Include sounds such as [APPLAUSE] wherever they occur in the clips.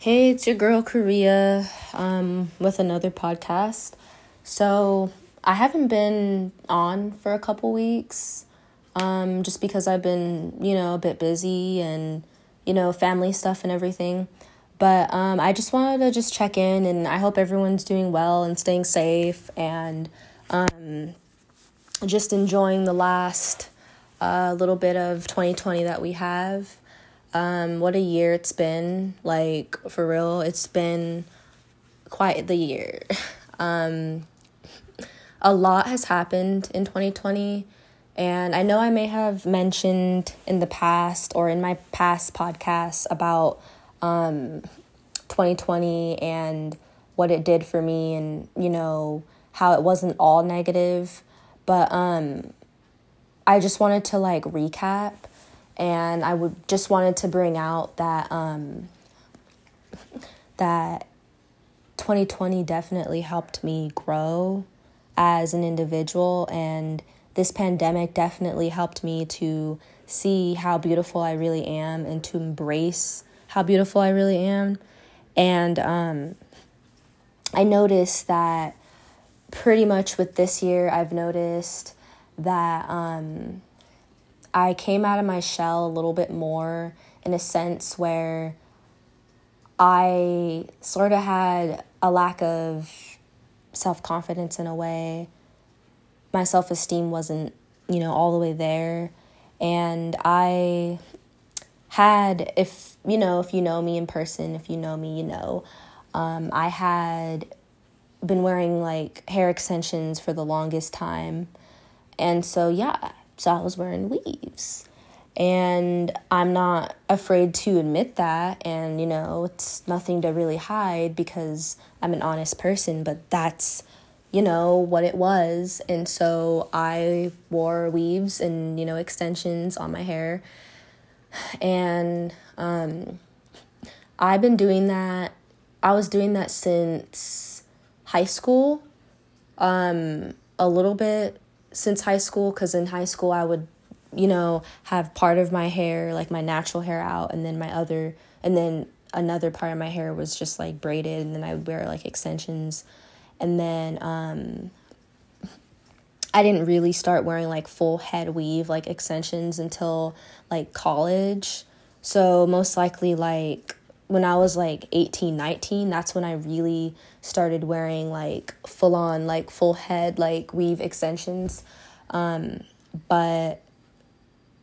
Hey, it's your girl Korea um, with another podcast. So, I haven't been on for a couple weeks um, just because I've been, you know, a bit busy and, you know, family stuff and everything. But um, I just wanted to just check in and I hope everyone's doing well and staying safe and um, just enjoying the last uh, little bit of 2020 that we have. Um, what a year it's been. Like, for real, it's been quite the year. [LAUGHS] Um, a lot has happened in 2020. And I know I may have mentioned in the past or in my past podcasts about um, 2020 and what it did for me and, you know, how it wasn't all negative. But um, I just wanted to like recap and I would just wanted to bring out that um, that 2020 definitely helped me grow as an individual and this pandemic definitely helped me to see how beautiful I really am and to embrace how beautiful I really am. And um, I noticed that pretty much with this year, I've noticed that um, I came out of my shell a little bit more in a sense where I sort of had a lack of self confidence in a way. My self esteem wasn't, you know, all the way there. And I had, if, you know, if you know me in person, if you know me, you know, um, I had been wearing like hair extensions for the longest time. And so, yeah, so I was wearing weaves. And I'm not afraid to admit that. And, you know, it's nothing to really hide because I'm an honest person, but that's, you know, what it was. And so I wore weaves and, you know, extensions on my hair. And um, I've been doing that. I was doing that since high school. Um, a little bit since high school because in high school I would, you know, have part of my hair, like my natural hair out, and then my other, and then another part of my hair was just like braided, and then I would wear like extensions. And then um, I didn't really start wearing like full head weave, like extensions until like college. So most likely, like when I was like 18, 19, that's when I really started wearing like full on, like full head, like weave extensions. Um, but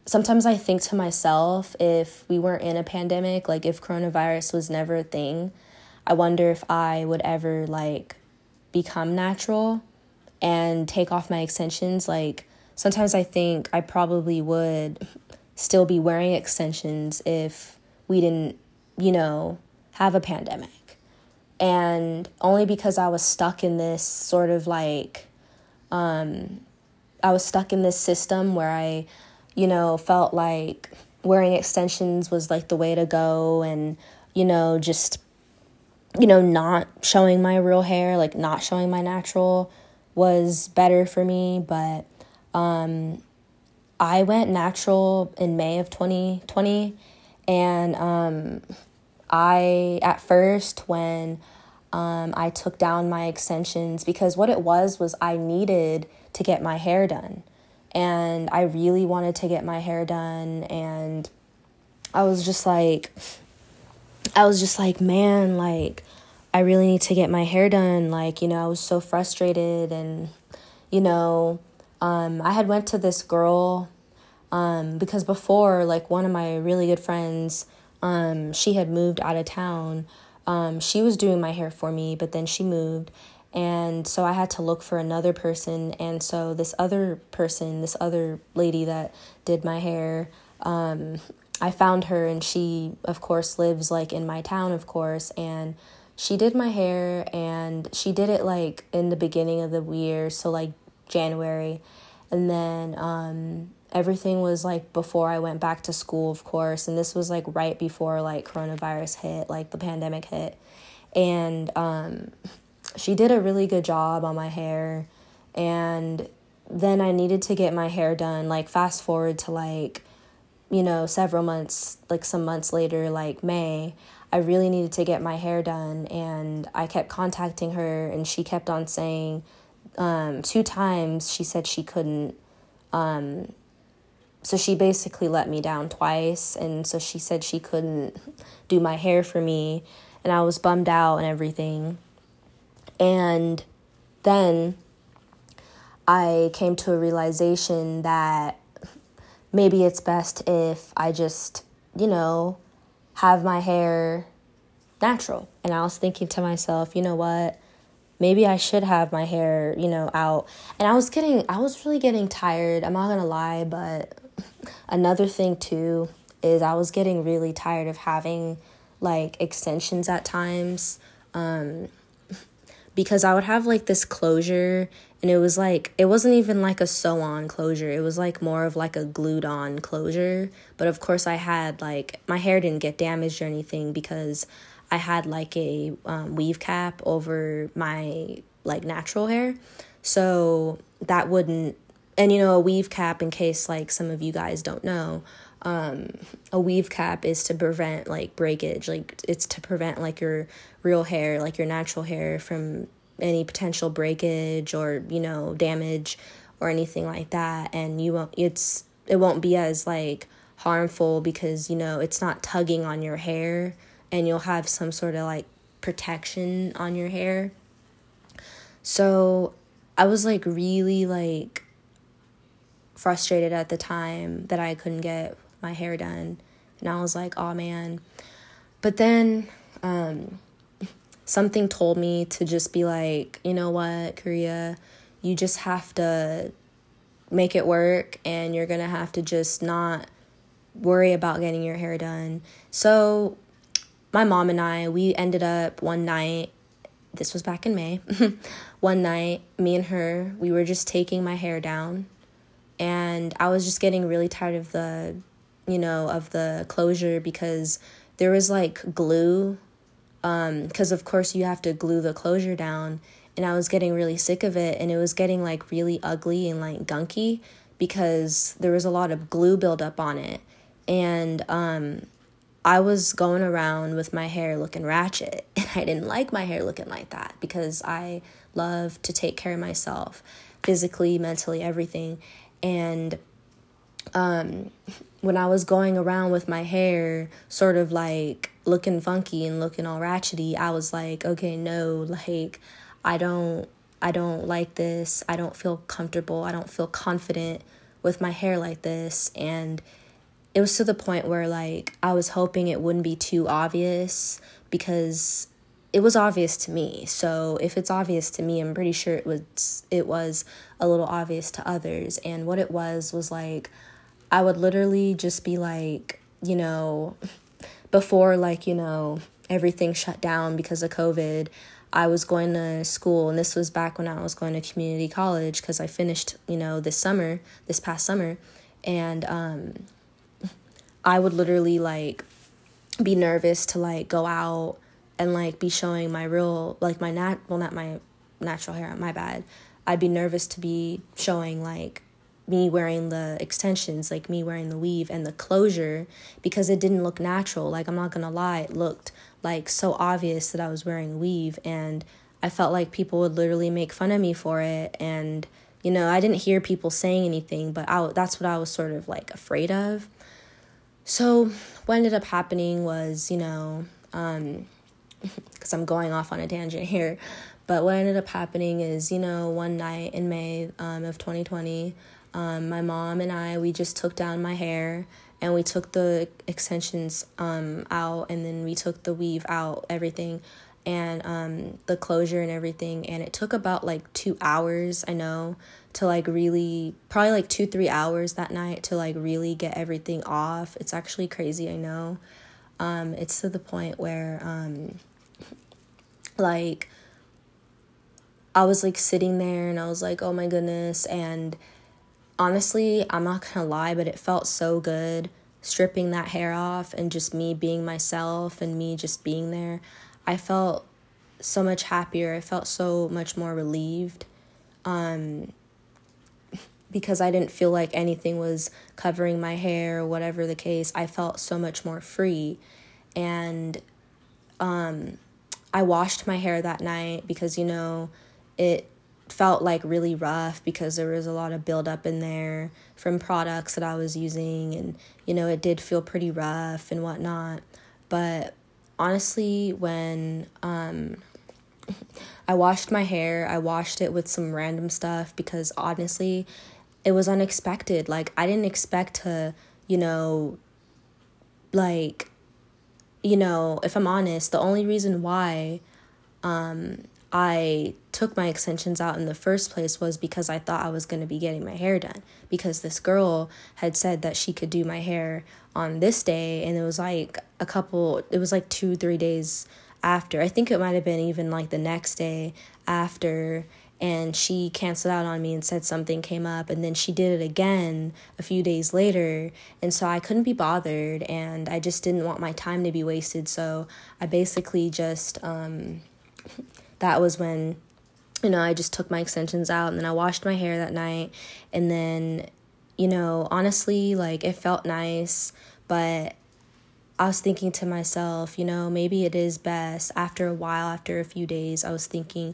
sometimes I think to myself, if we weren't in a pandemic, like if coronavirus was never a thing, I wonder if I would ever like become natural and take off my extensions. Like sometimes I think I probably would still be wearing extensions if we didn't you know, have a pandemic. And only because I was stuck in this sort of like, um, I was stuck in this system where I, you know, felt like wearing extensions was like the way to go and, you know, just, you know, not showing my real hair, like not showing my natural was better for me. But um, I went natural in May of 2020 and um, I, at first, when um, I took down my extensions, because what it was was I needed to get my hair done. And I really wanted to get my hair done. And I was just like, I was just like, man, like, I really need to get my hair done. Like, you know, I was so frustrated and, you know, um, I had went to this girl um, because before, like, one of my really good friends, um, she had moved out of town. Um, she was doing my hair for me, but then she moved. And so I had to look for another person. And so this other person, this other lady that did my hair, um, I found her and she, of course, lives like in my town, of course. And she did my hair and she did it like in the beginning of the year, so like January. And then um, everything was like before I went back to school, of course, and this was like right before like coronavirus hit, like the pandemic hit. And um she did a really good job on my hair and then I needed to get my hair done like fast forward to like you know, several months, like some months later, like May, I really needed to get my hair done. And I kept contacting her, and she kept on saying, um, two times she said she couldn't. Um, so she basically let me down twice. And so she said she couldn't do my hair for me. And I was bummed out and everything. And then I came to a realization that maybe it's best if I just, you know, have my hair natural. And I was thinking to myself, you know what? Maybe I should have my hair, you know, out. And I was getting, I was really getting tired. I'm not gonna lie, but [LAUGHS] another thing too is I was getting really tired of having like extensions at times. Um, [LAUGHS] because I would have like this closure and it was like it wasn't even like a sew on closure. It was like more of like a glued on closure. But of course I had like my hair didn't get damaged or anything because I had like a um, weave cap over my like natural hair. So that wouldn't and you know a weave cap in case like some of you guys don't know um, a weave cap is to prevent like breakage like it's to prevent like your real hair like your natural hair from any potential breakage or you know damage or anything like that and you won't it's it won't be as like harmful because you know it's not tugging on your hair and you'll have some sort of like protection on your hair so i was like really like frustrated at the time that i couldn't get my hair done. And I was like, oh man. But then um, [LAUGHS] something told me to just be like, you know what, Korea, you just have to make it work and you're going to have to just not worry about getting your hair done. So my mom and I, we ended up one night, this was back in May. [LAUGHS] one night, me and her, we were just taking my hair down and I was just getting really tired of the you know, of the closure because there was like glue. Because, um, of course, you have to glue the closure down. And I was getting really sick of it. And it was getting like really ugly and like gunky because there was a lot of glue buildup on it. And um, I was going around with my hair looking ratchet. [LAUGHS] And I didn't like my hair looking like that because I love to take care of myself physically, mentally, everything. And um, when I was going around with my hair sort of like looking funky and looking all ratchety, I was like, okay, no, like I don't I don't like this. I don't feel comfortable. I don't feel confident with my hair like this and it was to the point where like I was hoping it wouldn't be too obvious because it was obvious to me. So if it's obvious to me, I'm pretty sure it was it was a little obvious to others. And what it was was like I would literally just be like, you know, before like, you know, everything shut down because of COVID, I was going to school and this was back when I was going to community college cuz I finished, you know, this summer, this past summer, and um I would literally like be nervous to like go out and like be showing my real like my nat well not my natural hair, my bad. I'd be nervous to be showing like me wearing the extensions, like me wearing the weave and the closure, because it didn't look natural. Like, I'm not gonna lie, it looked like so obvious that I was wearing weave, and I felt like people would literally make fun of me for it. And, you know, I didn't hear people saying anything, but I, that's what I was sort of like afraid of. So, what ended up happening was, you know, um, [LAUGHS] because I'm going off on a tangent here, but what ended up happening is, you know, one night in May um, of 2020, um, my mom and I, we just took down my hair and we took the extensions um, out and then we took the weave out, everything, and um, the closure and everything. And it took about like two hours, I know, to like really, probably like two, three hours that night to like really get everything off. It's actually crazy, I know. Um, it's to the point where, um, like, I was like sitting there and I was like, oh my goodness. And honestly, I'm not gonna lie, but it felt so good stripping that hair off and just me being myself and me just being there. I felt so much happier. I felt so much more relieved. Um, [LAUGHS] because I didn't feel like anything was covering my hair or whatever the case, I felt so much more free. And um, I washed my hair that night because, you know, it felt like really rough because there was a lot of buildup in there from products that I was using. And, you know, it did feel pretty rough and whatnot. But honestly, when um, I washed my hair, I washed it with some random stuff because honestly, it was unexpected. Like, I didn't expect to, you know, like, you know, if I'm honest, the only reason why um, I took my extensions out in the first place was because I thought I was going to be getting my hair done. Because this girl had said that she could do my hair on this day, and it was like a couple, it was like two, three days after. I think it might have been even like the next day after and she canceled out on me and said something came up and then she did it again a few days later and so I couldn't be bothered and I just didn't want my time to be wasted so I basically just um that was when you know I just took my extensions out and then I washed my hair that night and then you know honestly like it felt nice but I was thinking to myself, you know, maybe it is best after a while, after a few days, I was thinking,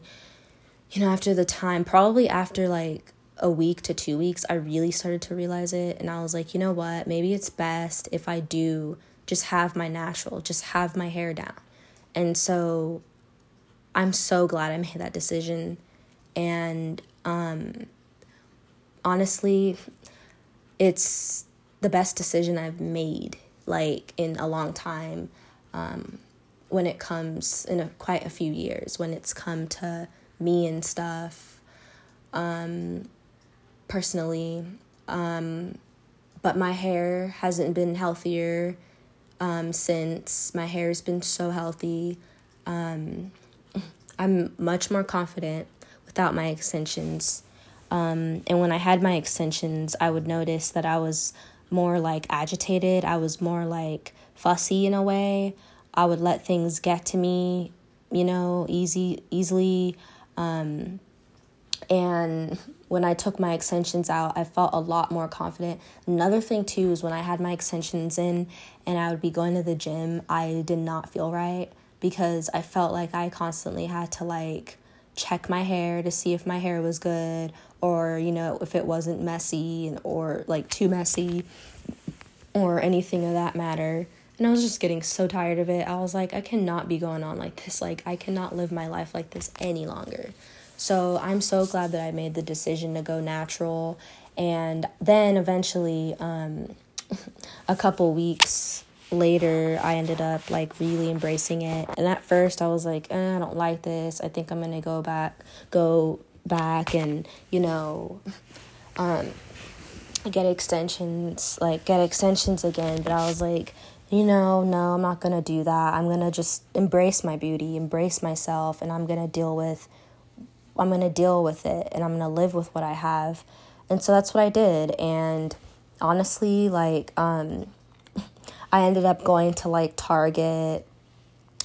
you know, after the time, probably after like a week to two weeks, I really started to realize it. And I was like, you know what? Maybe it's best if I do just have my natural, just have my hair down. And so I'm so glad I made that decision. And um, honestly, it's the best decision I've made like in a long time um, when it comes in a, quite a few years when it's come to me and stuff um, personally. Um, but my hair hasn't been healthier um, since. My hair's been so healthy. Um, I'm much more confident without my extensions. Um, and when I had my extensions, I would notice that I was more like agitated. I was more like fussy in a way. I would let things get to me, you know, easy easily. Um, and when I took my extensions out, I felt a lot more confident. Another thing, too, is when I had my extensions in and I would be going to the gym, I did not feel right because I felt like I constantly had to like check my hair to see if my hair was good or, you know, if it wasn't messy and, or like too messy or anything of that matter. And I was just getting so tired of it. I was like, I cannot be going on like this. Like, I cannot live my life like this any longer. So I'm so glad that I made the decision to go natural. And then eventually, um, [LAUGHS] a couple weeks later, I ended up like really embracing it. And at first, I was like, eh, I don't like this. I think I'm gonna go back, go back, and you know, um, get extensions, like get extensions again. But I was like, you know, no, I'm not gonna do that. I'm gonna just embrace my beauty, embrace myself, and I'm gonna deal with I'm gonna deal with it and I'm gonna live with what I have. And so that's what I did. And honestly, like, um, I ended up going to like Target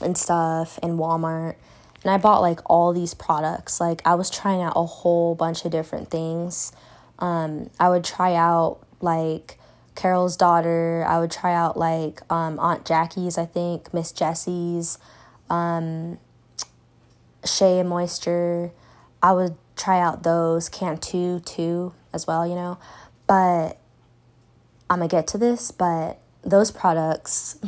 and stuff and Walmart. And I bought like all these products. Like, I was trying out a whole bunch of different things. Um, I would try out like Carol's daughter. I would try out like um, Aunt Jackie's, I think, Miss Jessie's, um, Shea Moisture. I would try out those Cantu too as well, you know. But I'm gonna get to this, but those products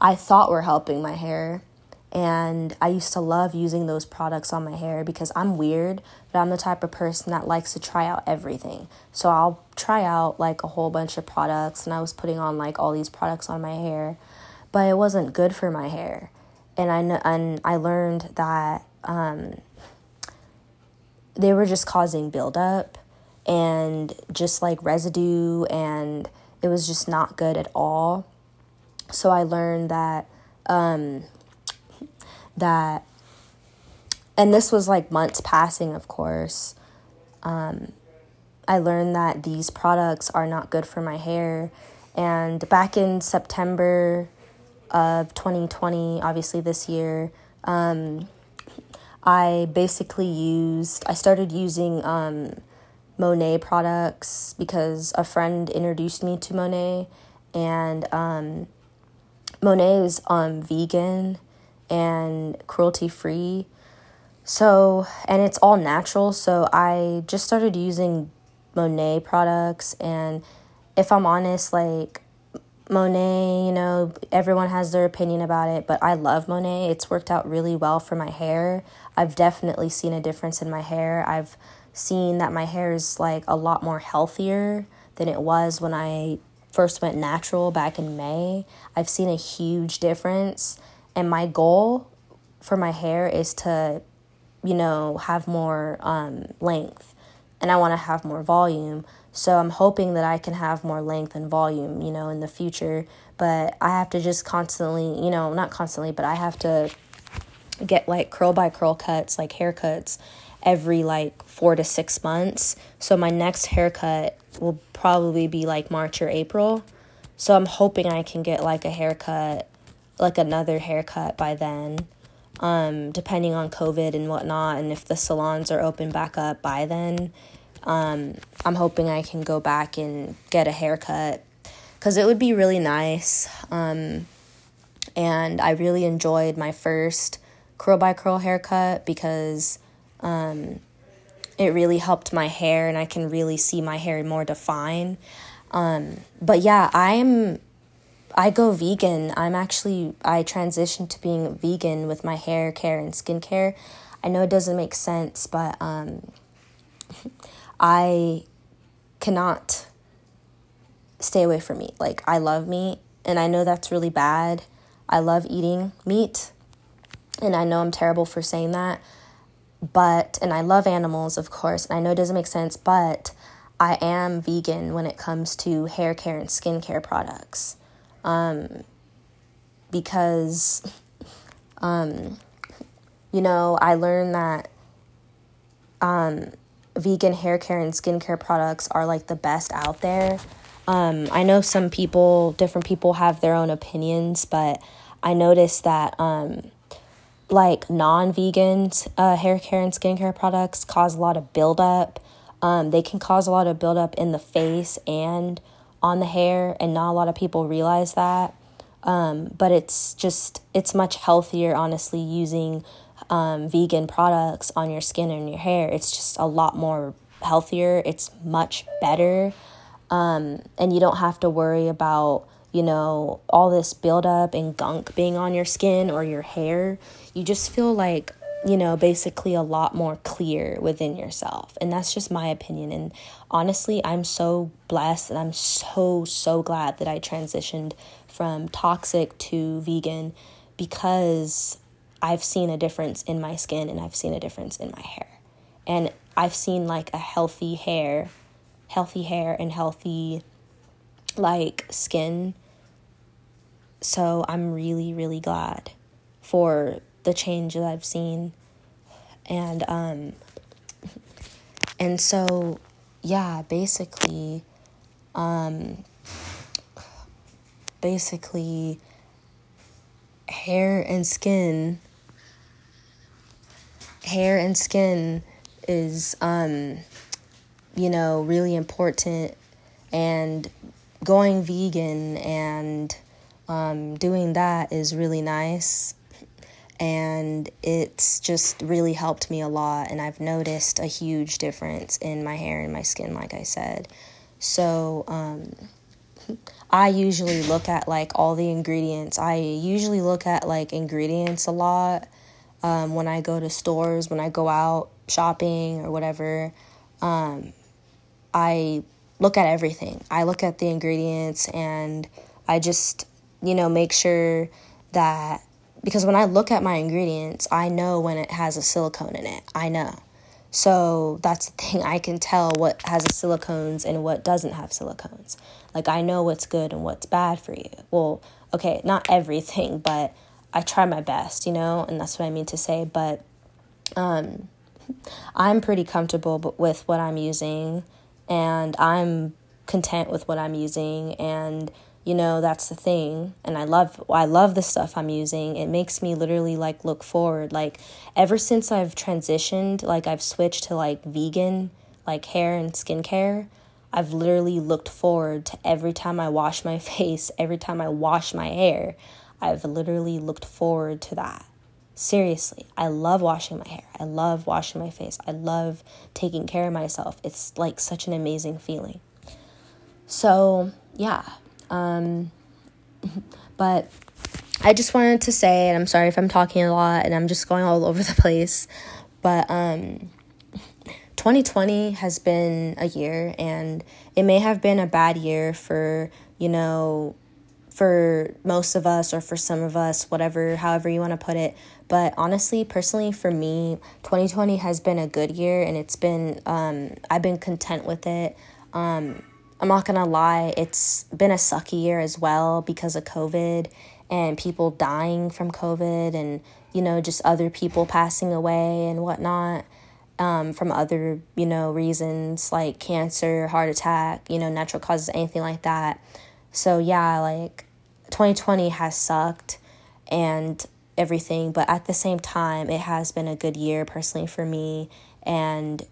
I thought were helping my hair. And I used to love using those products on my hair because I'm weird, but I'm the type of person that likes to try out everything. So I'll try out like a whole bunch of products, and I was putting on like all these products on my hair, but it wasn't good for my hair. And I and I learned that um, they were just causing buildup and just like residue, and it was just not good at all. So I learned that um, that, and this was like months passing, of course. Um, I learned that these products are not good for my hair. And back in September of 2020, obviously this year, um, I basically used, I started using um, Monat products because a friend introduced me to Monat, and um, Monat is um, vegan and cruelty free. So, and it's all natural. So, I just started using Monat products. And if I'm honest, like Monat, you know, everyone has their opinion about it, but I love Monat. It's worked out really well for my hair. I've definitely seen a difference in my hair. I've seen that my hair is like a lot more healthier than it was when I first went natural back in May. I've seen a huge difference. And my goal for my hair is to, you know, have more um, length and I want to have more volume. So I'm hoping that I can have more length and volume, you know, in the future. But I have to just constantly, you know, not constantly, but I have to get like curl by curl cuts, like haircuts every like four to six months. So my next haircut will probably be like March or April. So I'm hoping I can get like a haircut, like another haircut by then, um, depending on COVID and whatnot, and if the salons are open back up by then. Um, I'm hoping I can go back and get a haircut because it would be really nice. Um, and I really enjoyed my first curl by curl haircut because um, it really helped my hair and I can really see my hair more defined. Um, but yeah, I'm I go vegan. I'm actually I transitioned to being vegan with my hair care and skincare. I know it doesn't make sense, but um, [LAUGHS] I cannot stay away from meat. Like I love meat and I know that's really bad. I love eating meat. And I know I'm terrible for saying that, but and I love animals, of course, and I know it doesn't make sense, but I am vegan when it comes to hair care and skincare products. Um, because, [LAUGHS] um, you know, I learned that um, vegan hair care and skincare products are like the best out there. Um, I know some people, different people have their own opinions, but I noticed that um, like non-vegan uh, hair care and skincare products cause a lot of buildup. Um, they can cause a lot of buildup in the face and on the hair, and not a lot of people realize that. Um, but it's just it's much healthier, honestly, using um, vegan products on your skin and your hair. It's just a lot more healthier. It's much better, um, and you don't have to worry about you know, all this buildup and gunk being on your skin or your hair, you just feel like, you know, basically a lot more clear within yourself. And that's just my opinion. And honestly, I'm so blessed and I'm so, so glad that I transitioned from toxic to vegan because I've seen a difference in my skin and I've seen a difference in my hair. And I've seen like a healthy hair, healthy hair and healthy like skin. So I'm really, really glad for the change that I've seen. And um and so yeah, basically um basically hair and skin hair and skin is um you know really important and going vegan and um, doing that is really nice. And it's just really helped me a lot. And I've noticed a huge difference in my hair and my skin, like I said. So, um, I usually look at like all the ingredients. I usually look at like ingredients a lot um, when I go to stores, when I go out shopping or whatever. Um, I look at everything. I look at the ingredients and I just, you know, make sure that because when I look at my ingredients, I know when it has a silicone in it. I know. So that's the [LAUGHS] thing. I can tell what has a silicones and what doesn't have silicones. Like I know what's good and what's bad for you. Well, okay, not everything, but I try my best, you know, and that's what I mean to say. But um, [LAUGHS] I'm pretty comfortable with what I'm using and I'm content with what I'm using and you know that's the thing and I love I love the stuff I'm using it makes me literally like look forward like ever since I've transitioned like I've switched to like vegan like hair and skincare, I've literally looked forward to every time I wash my [LAUGHS] face, every time I wash my hair. I've literally looked forward to that. Seriously, I love washing my hair. I love washing my face. I love taking care of myself. It's like such an amazing feeling. So, yeah. Um, [LAUGHS] but I just wanted to say, and I'm sorry if I'm talking a lot and I'm just going all over the [LAUGHS] place, but um, 2020 has been a year and it may have been a bad year for, you know, for most of us or for some of us, whatever, however you want to put it. But honestly, personally, for me, 2020 has been a good year and it's been, um, I've been content with it. Um, I'm not gonna lie, it's been a sucky year as well because of COVID and people dying from COVID and, you know, just other people passing away and whatnot um, from other, you know, reasons like cancer, heart attack, you know, natural causes, anything like that. So, yeah, like 2020 has sucked and everything, but at the same time, it has been a good year personally for me. And,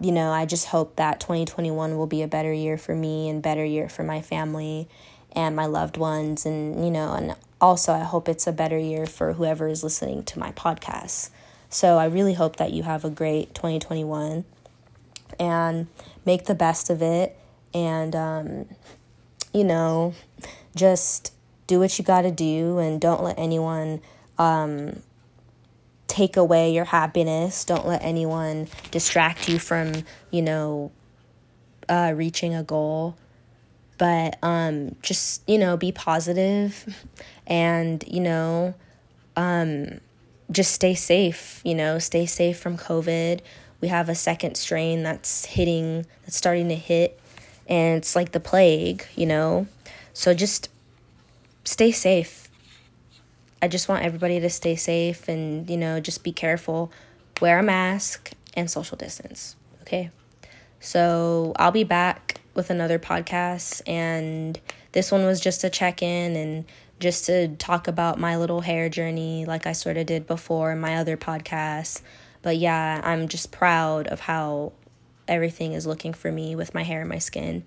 you know, I just hope that 2021 will be a better year for me and better year for my family and my loved ones and you know and also I hope it's a better year for whoever is listening to my podcast. So I really hope that you have a great 2021 and make the best of it and um, you know just do what you got to do and don't let anyone um, take away your happiness. Don't let anyone distract you from, you know, uh, reaching a goal. But um, just you know be positive and you know um, just stay safe you know stay safe from covid. We have a second strain that's hitting that's starting to hit and it's like the plague you know? So just stay safe i just want everybody to stay safe and you know just be careful wear a mask and social distance okay so i'll be back with another podcast and this one was just a check in and just to talk about my little hair journey like I sort of did before in my other podcasts. But yeah, I'm just proud of how everything is looking for me with my hair and my skin.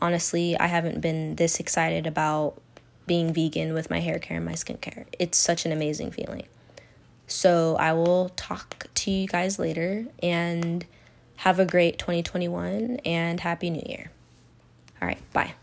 Honestly, I haven't been this excited about being vegan with my hair care and my skincare. It's such an amazing feeling. So I will talk to you guys later and have a great 2021 and Happy New Year. All right, bye.